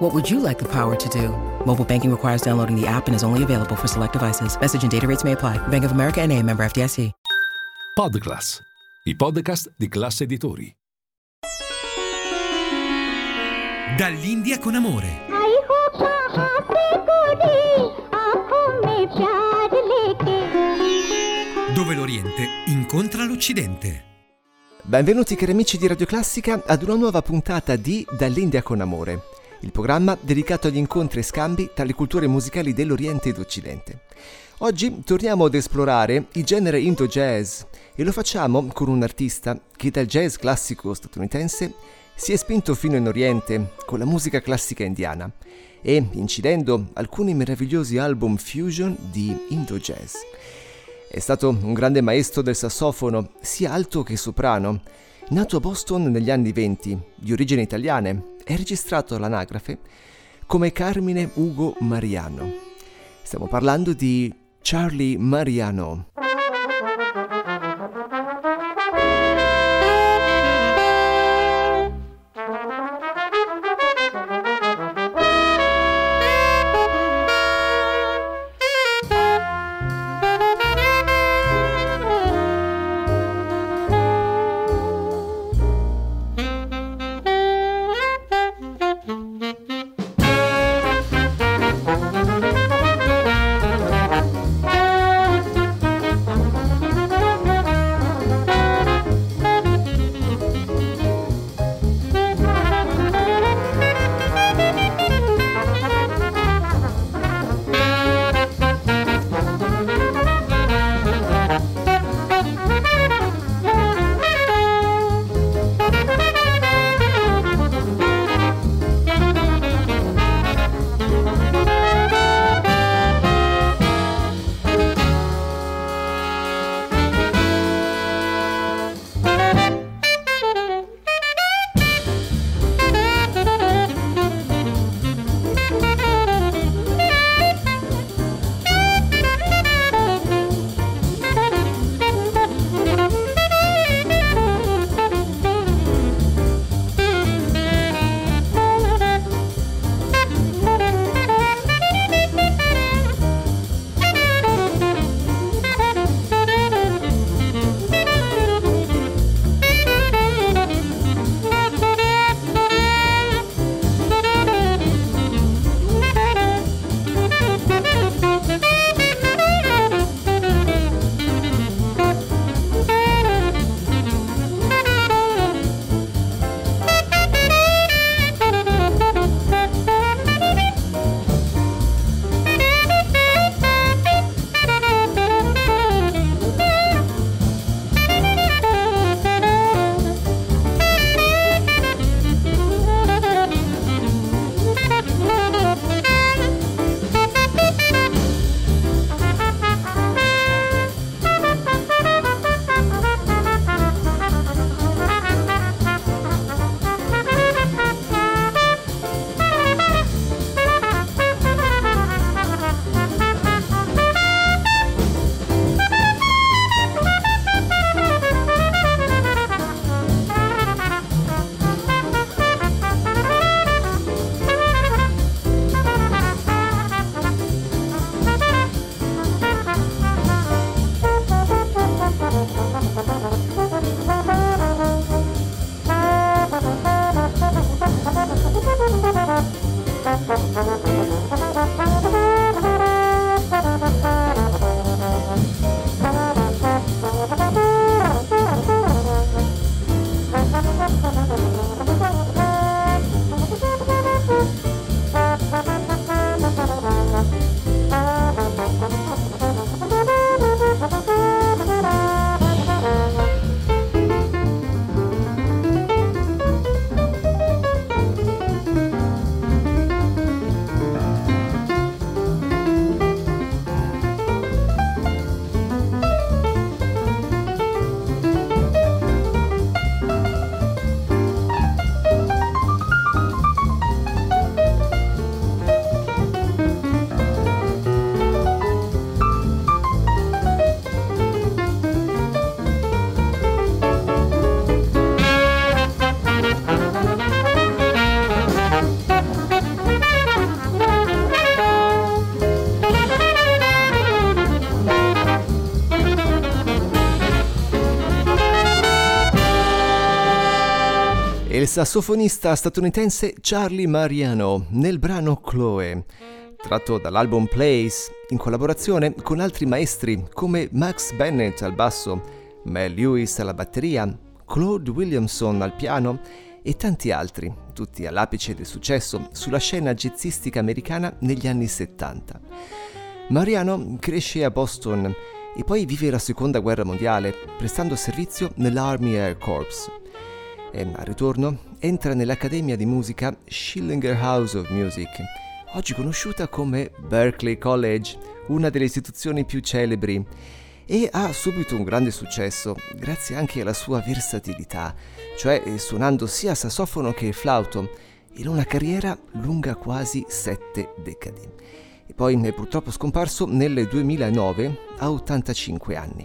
What would you like the power to do? Mobile banking requires downloading the app and is only available for select devices. Message and data rates may apply. Bank of America NA, member FDIC. Podclass, i podcast di Class editori. Dall'India con amore. Dove l'Oriente incontra l'Occidente. Benvenuti cari amici di Radio Classica ad una nuova puntata di Dall'India con amore il programma dedicato agli incontri e scambi tra le culture musicali dell'Oriente ed Occidente. Oggi torniamo ad esplorare il genere Indo-Jazz e lo facciamo con un artista che dal jazz classico statunitense si è spinto fino in Oriente con la musica classica indiana e incidendo alcuni meravigliosi album fusion di Indo-Jazz. È stato un grande maestro del sassofono, sia alto che soprano. Nato a Boston negli anni 20, di origini italiane, è registrato all'anagrafe come Carmine Ugo Mariano. Stiamo parlando di Charlie Mariano. Il sassofonista statunitense Charlie Mariano nel brano Chloe, tratto dall'album Place, in collaborazione con altri maestri come Max Bennett al basso, Mel Lewis alla batteria, Claude Williamson al piano e tanti altri, tutti all'apice del successo sulla scena jazzistica americana negli anni 70. Mariano cresce a Boston e poi vive la seconda guerra mondiale, prestando servizio nell'Army Air Corps. E al ritorno entra nell'Accademia di musica Schillinger House of Music, oggi conosciuta come Berklee College, una delle istituzioni più celebri, e ha subito un grande successo grazie anche alla sua versatilità, cioè suonando sia sassofono che flauto, in una carriera lunga quasi sette decadi. E poi è purtroppo scomparso nel 2009 a 85 anni.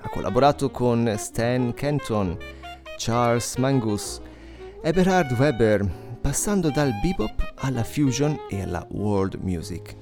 Ha collaborato con Stan Kenton, Charles Mangus, Eberhard Weber, passando dal bebop alla fusion e alla world music.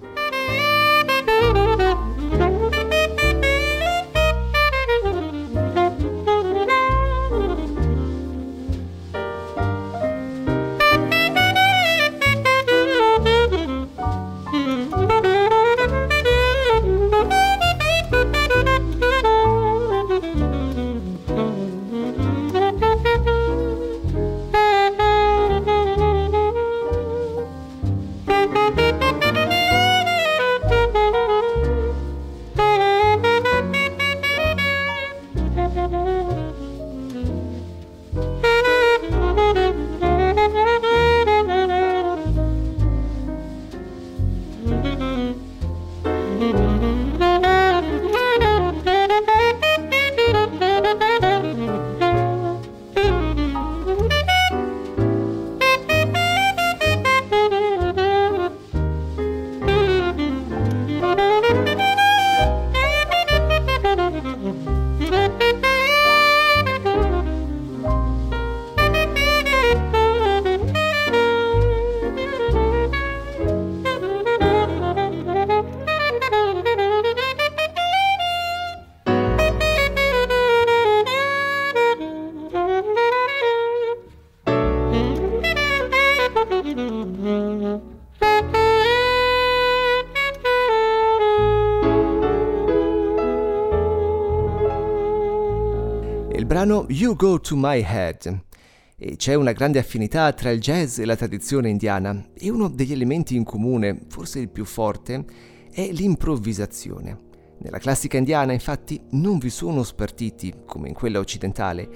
You Go to My Head. E c'è una grande affinità tra il jazz e la tradizione indiana e uno degli elementi in comune, forse il più forte, è l'improvvisazione. Nella classica indiana infatti non vi sono spartiti come in quella occidentale.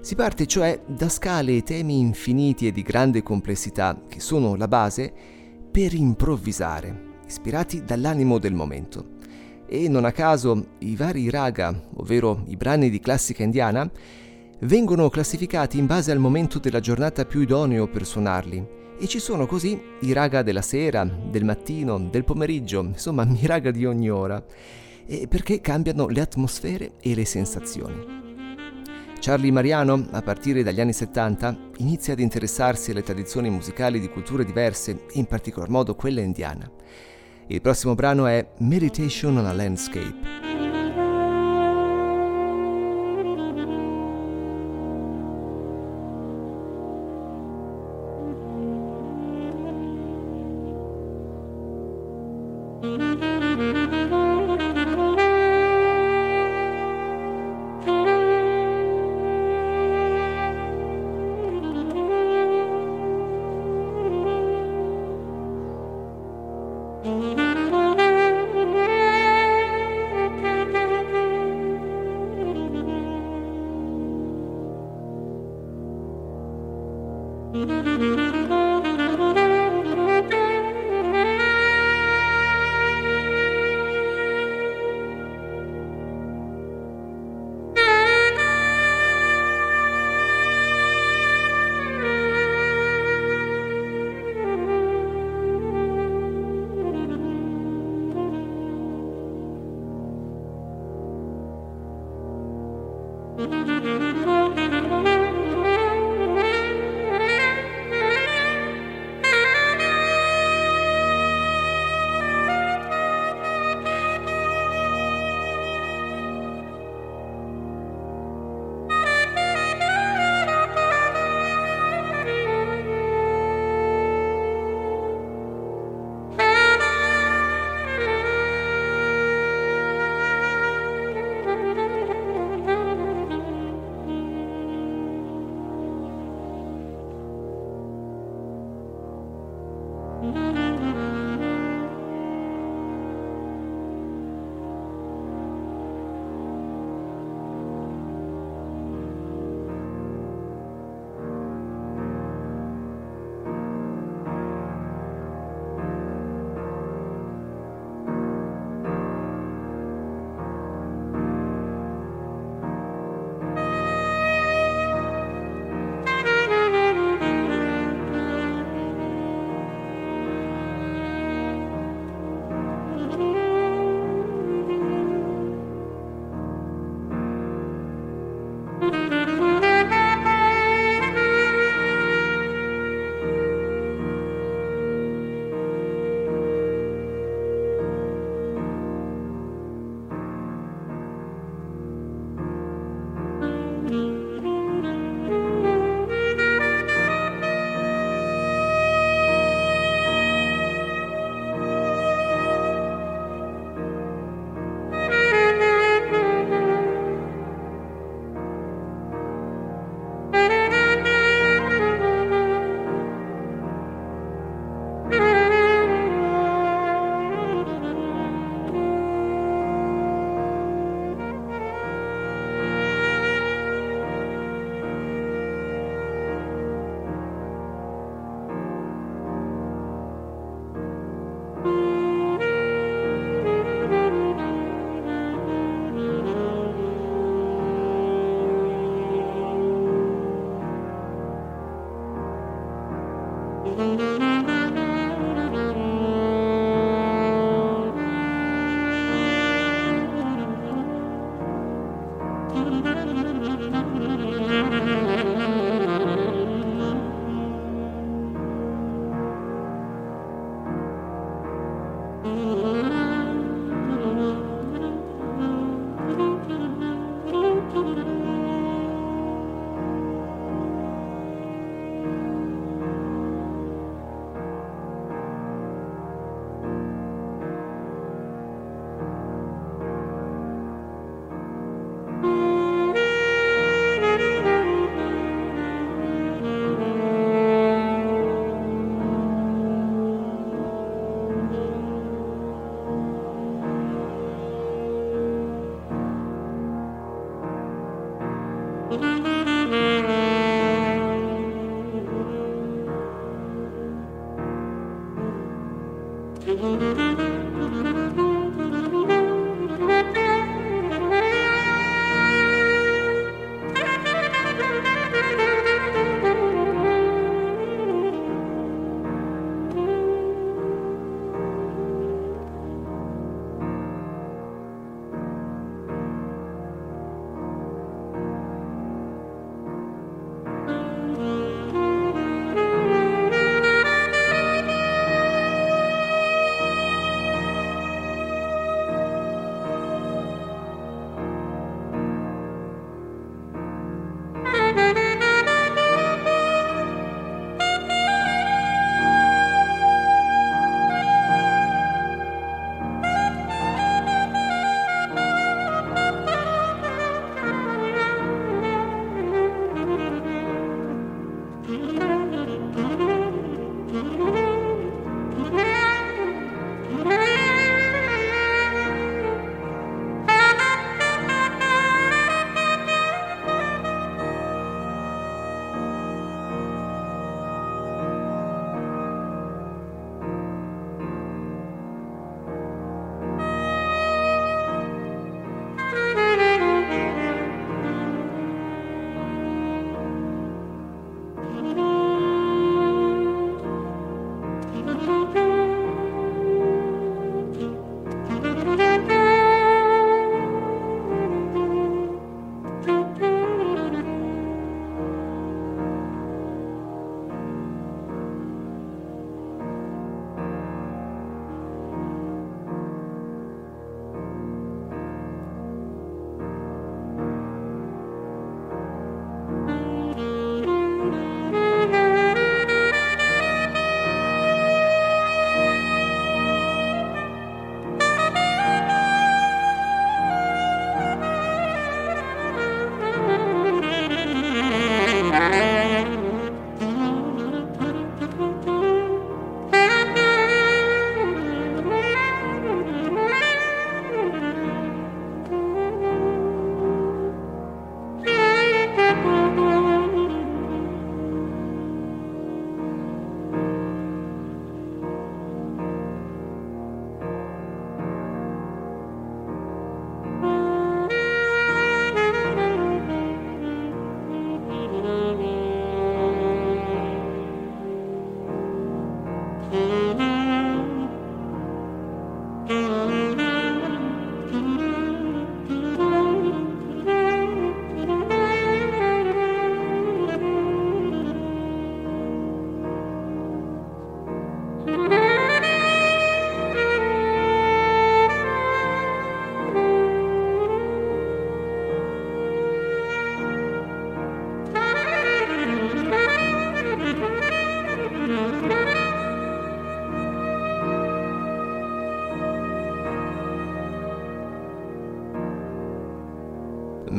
Si parte cioè da scale e temi infiniti e di grande complessità che sono la base per improvvisare, ispirati dall'animo del momento e non a caso i vari raga, ovvero i brani di classica indiana, vengono classificati in base al momento della giornata più idoneo per suonarli. E ci sono così i raga della sera, del mattino, del pomeriggio, insomma i raga di ogni ora, perché cambiano le atmosfere e le sensazioni. Charlie Mariano, a partire dagli anni 70, inizia ad interessarsi alle tradizioni musicali di culture diverse, in particolar modo quella indiana. Il prossimo brano è Meditation on a Landscape.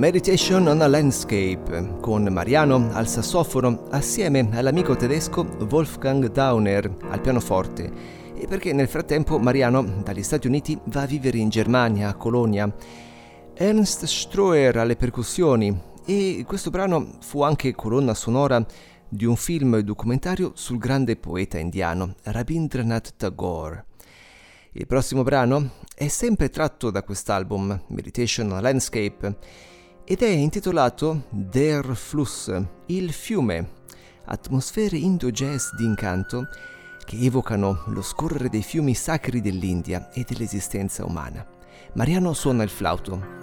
Meditation on a Landscape con Mariano al sassofono assieme all'amico tedesco Wolfgang Dauner al pianoforte e perché nel frattempo Mariano dagli Stati Uniti va a vivere in Germania, a Colonia. Ernst Stroer alle percussioni e questo brano fu anche colonna sonora di un film documentario sul grande poeta indiano Rabindranath Tagore. Il prossimo brano è sempre tratto da quest'album, Meditation on a Landscape, ed è intitolato Der Fluss, il fiume, atmosfere indo-jazz d'incanto che evocano lo scorrere dei fiumi sacri dell'India e dell'esistenza umana. Mariano suona il flauto.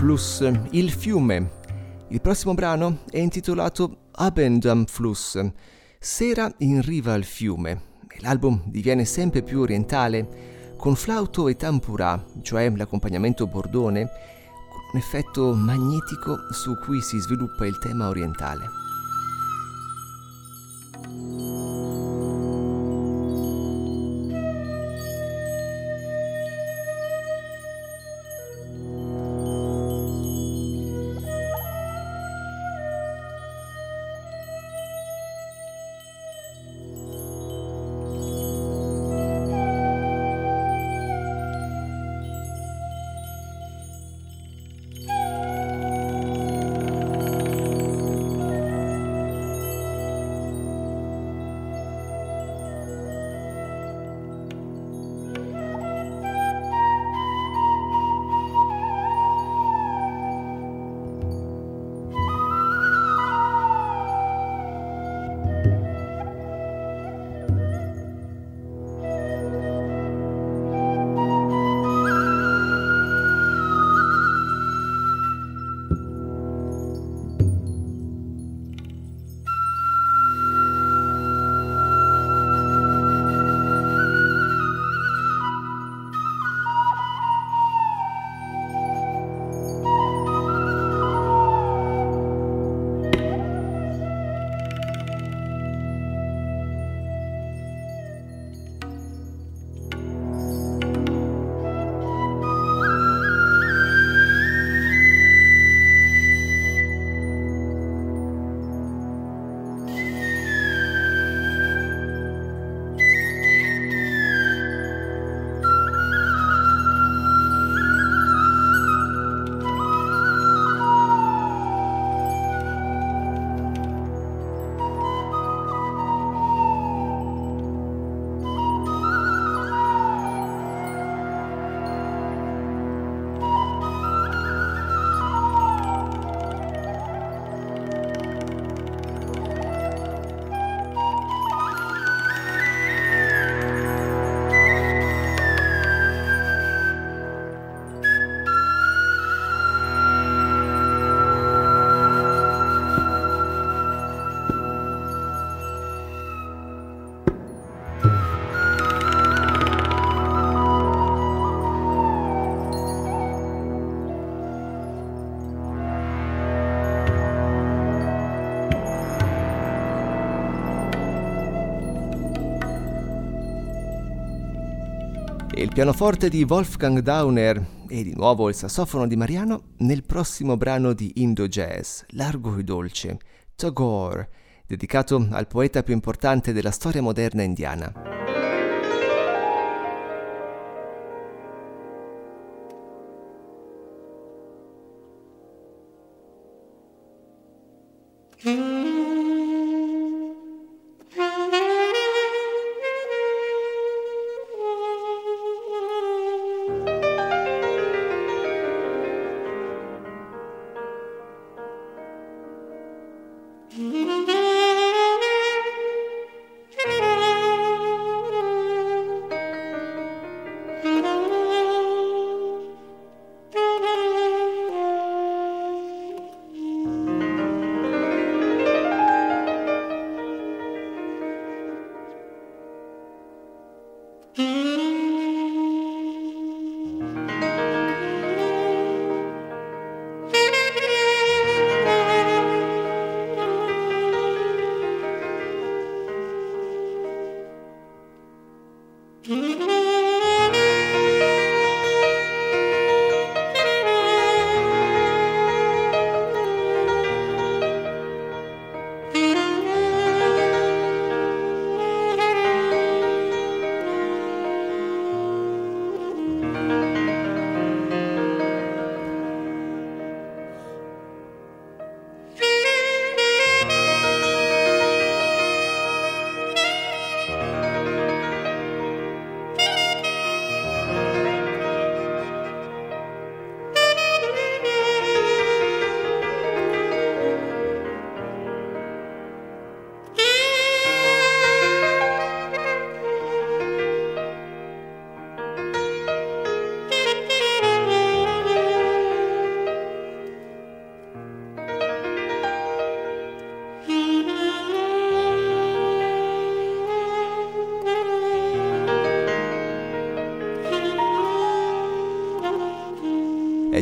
Fluss, il fiume. Il prossimo brano è intitolato Abend am Fluss, Sera in riva al fiume. L'album diviene sempre più orientale, con flauto e tampura, cioè l'accompagnamento bordone, con un effetto magnetico su cui si sviluppa il tema orientale. Il pianoforte di Wolfgang Dauner e di nuovo il sassofono di Mariano nel prossimo brano di Indo Jazz, Largo e dolce, Tagore, dedicato al poeta più importante della storia moderna indiana.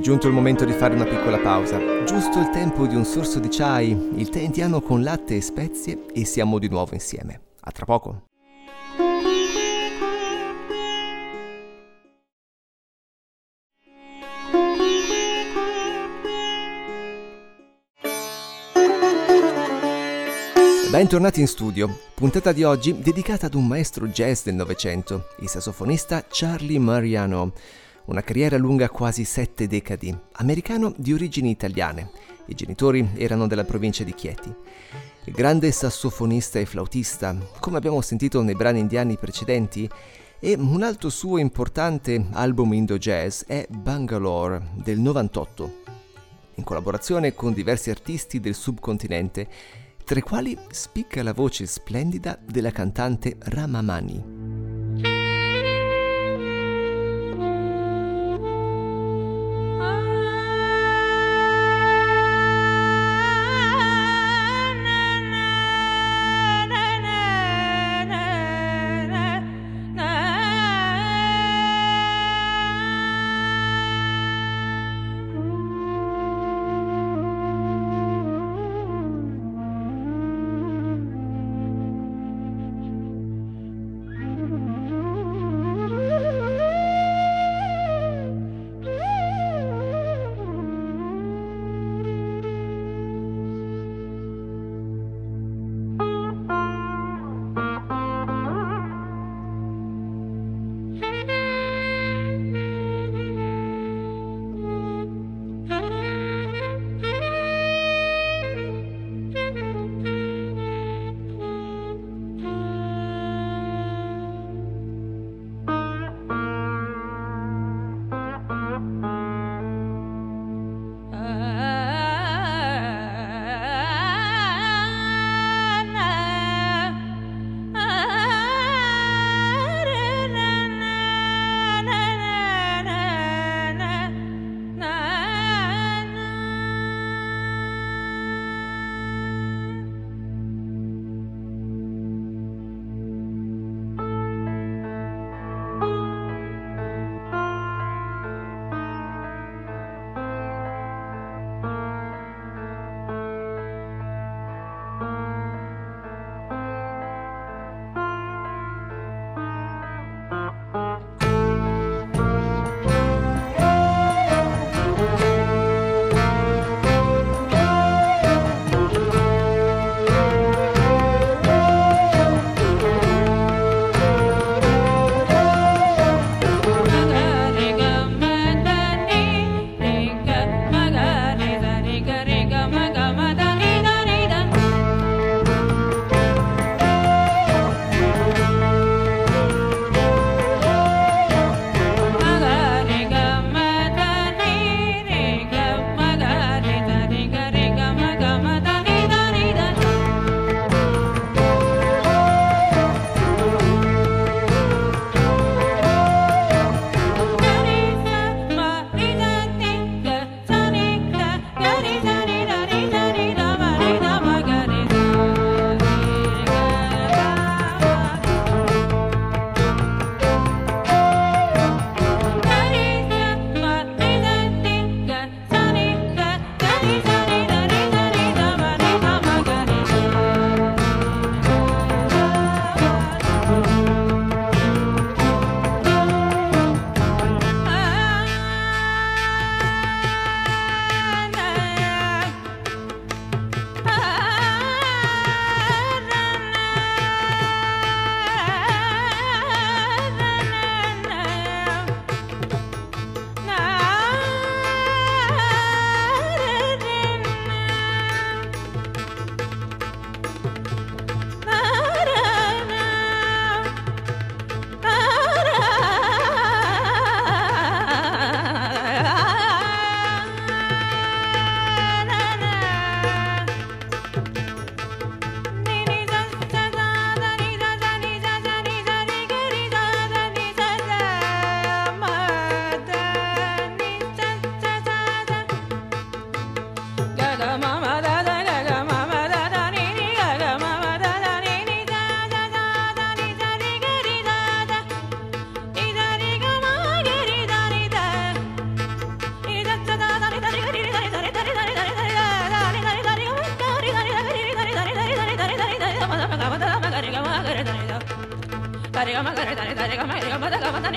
Giunto il momento di fare una piccola pausa, giusto il tempo di un sorso di chai, il tè indiano con latte e spezie e siamo di nuovo insieme. A tra poco. Bentornati in studio, puntata di oggi dedicata ad un maestro jazz del Novecento, il sassofonista Charlie Mariano una carriera lunga quasi sette decadi, americano di origini italiane. I genitori erano della provincia di Chieti. Il grande sassofonista e flautista, come abbiamo sentito nei brani indiani precedenti, e un altro suo importante album indo jazz è Bangalore del 98, in collaborazione con diversi artisti del subcontinente, tra i quali spicca la voce splendida della cantante Ramamani. 誰がまだ誰が誰がまだ誰がまだ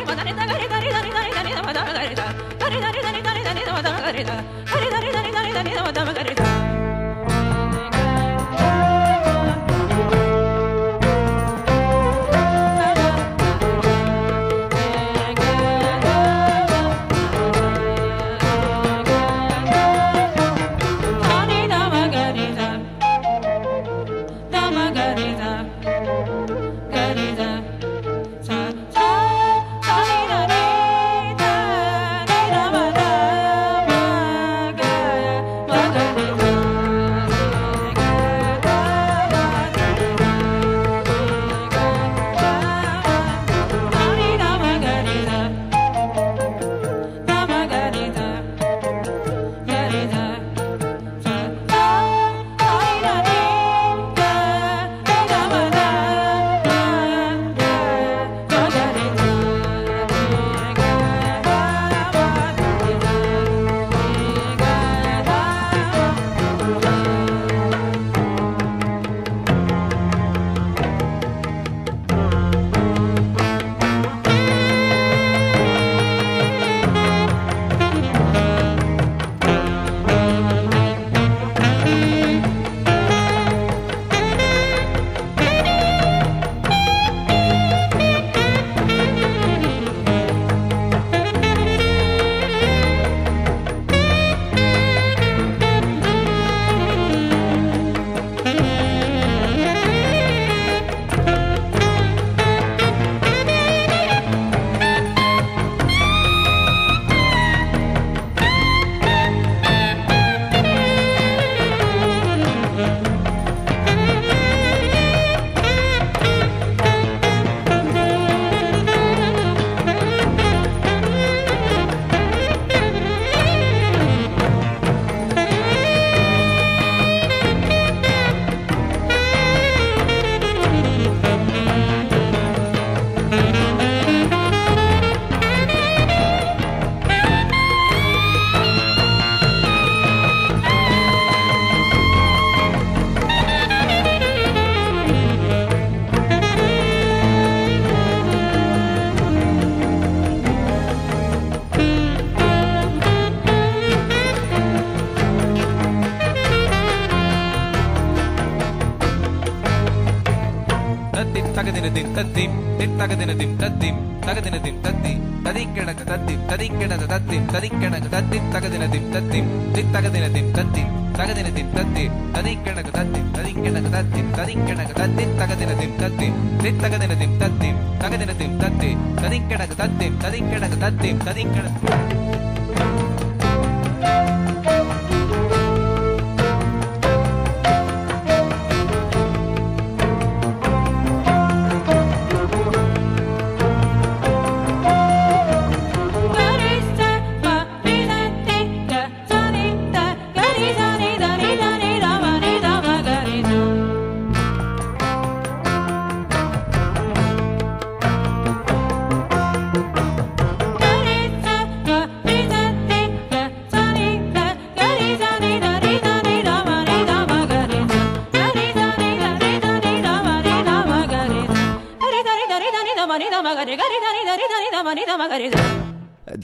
தகதின் தத்திம் தித்தகதினதிம் தத்திம் தகதினதிம் தத்தி ததிக்கிணக்கு தத்திம் ததிக்கிணக்கு தத்திம் ததிக்கிணக்கு தத்தி தகதினதிம் தத்திம் தித்தகதினதிம் தத்திம் தகதினதிம் தத்தி ததிக்கிணக்கு தத்திம் ததிக்கிணக்கு தத்திம் ததிக்கிணக்கு தத்தி தகதினதிம் தத்திம் தித்தகதினதிம் தத்திம் தகதினதிம் தத்தி ததிக்கிணக்கு தத்திம் ததிக்கிணக்கு தத்திம் ததிக்கிணக்கு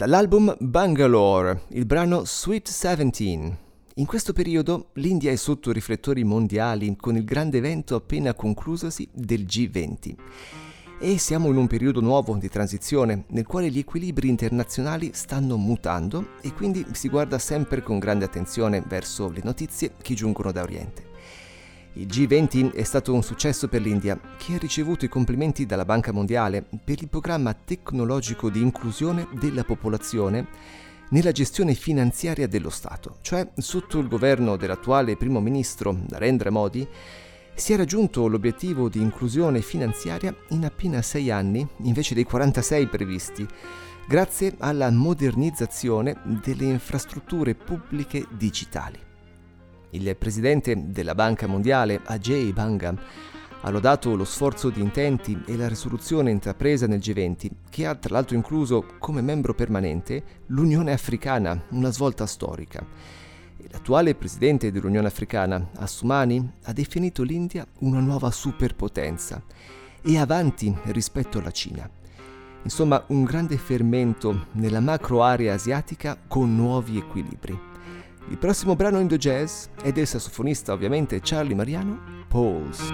Dall'album Bangalore, il brano Sweet Seventeen. In questo periodo l'India è sotto riflettori mondiali con il grande evento appena conclusosi del G20. E siamo in un periodo nuovo di transizione nel quale gli equilibri internazionali stanno mutando e quindi si guarda sempre con grande attenzione verso le notizie che giungono da Oriente. Il G20 è stato un successo per l'India, che ha ricevuto i complimenti dalla Banca Mondiale per il programma tecnologico di inclusione della popolazione nella gestione finanziaria dello Stato, cioè sotto il governo dell'attuale primo ministro Narendra Modi si è raggiunto l'obiettivo di inclusione finanziaria in appena sei anni invece dei 46 previsti, grazie alla modernizzazione delle infrastrutture pubbliche digitali. Il presidente della Banca Mondiale, Ajay Banga, ha lodato lo sforzo di intenti e la risoluzione intrapresa nel G20, che ha tra l'altro incluso come membro permanente l'Unione Africana, una svolta storica. L'attuale presidente dell'Unione Africana, Assoumani, ha definito l'India una nuova superpotenza e avanti rispetto alla Cina. Insomma, un grande fermento nella macro area asiatica con nuovi equilibri. Il prossimo brano Indo Jazz è del sassofonista ovviamente Charlie Mariano, Pauls.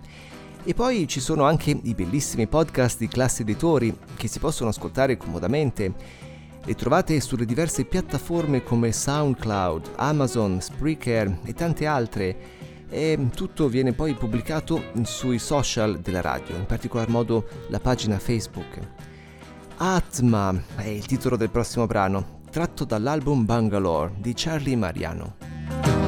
E poi ci sono anche i bellissimi podcast di classe editori che si possono ascoltare comodamente. Li trovate sulle diverse piattaforme come SoundCloud, Amazon, Spreaker e tante altre. E tutto viene poi pubblicato sui social della radio, in particolar modo la pagina Facebook. Atma è il titolo del prossimo brano, tratto dall'album Bangalore di Charlie Mariano.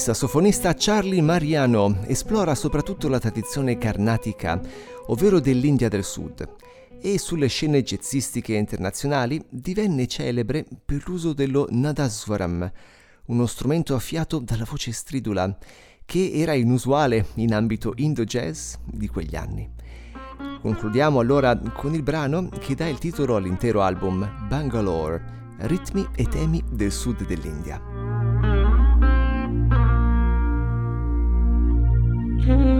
Il sassofonista Charlie Mariano esplora soprattutto la tradizione carnatica, ovvero dell'India del Sud, e sulle scene jazzistiche internazionali divenne celebre per l'uso dello nadaswaram, uno strumento a fiato dalla voce stridula, che era inusuale in ambito indo-jazz di quegli anni. Concludiamo allora con il brano che dà il titolo all'intero album, Bangalore, ritmi e temi del sud dell'India. Mm-hmm.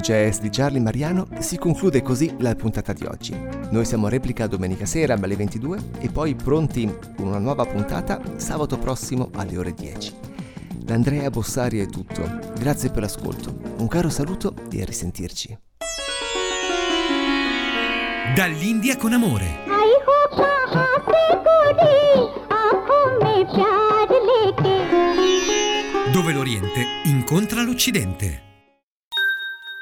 jazz di Charlie Mariano si conclude così la puntata di oggi. Noi siamo a replica domenica sera alle 22 e poi pronti con una nuova puntata sabato prossimo alle ore 10. Da Andrea Bossari è tutto, grazie per l'ascolto, un caro saluto e a risentirci. Dall'India con amore. Dove l'Oriente incontra l'Occidente.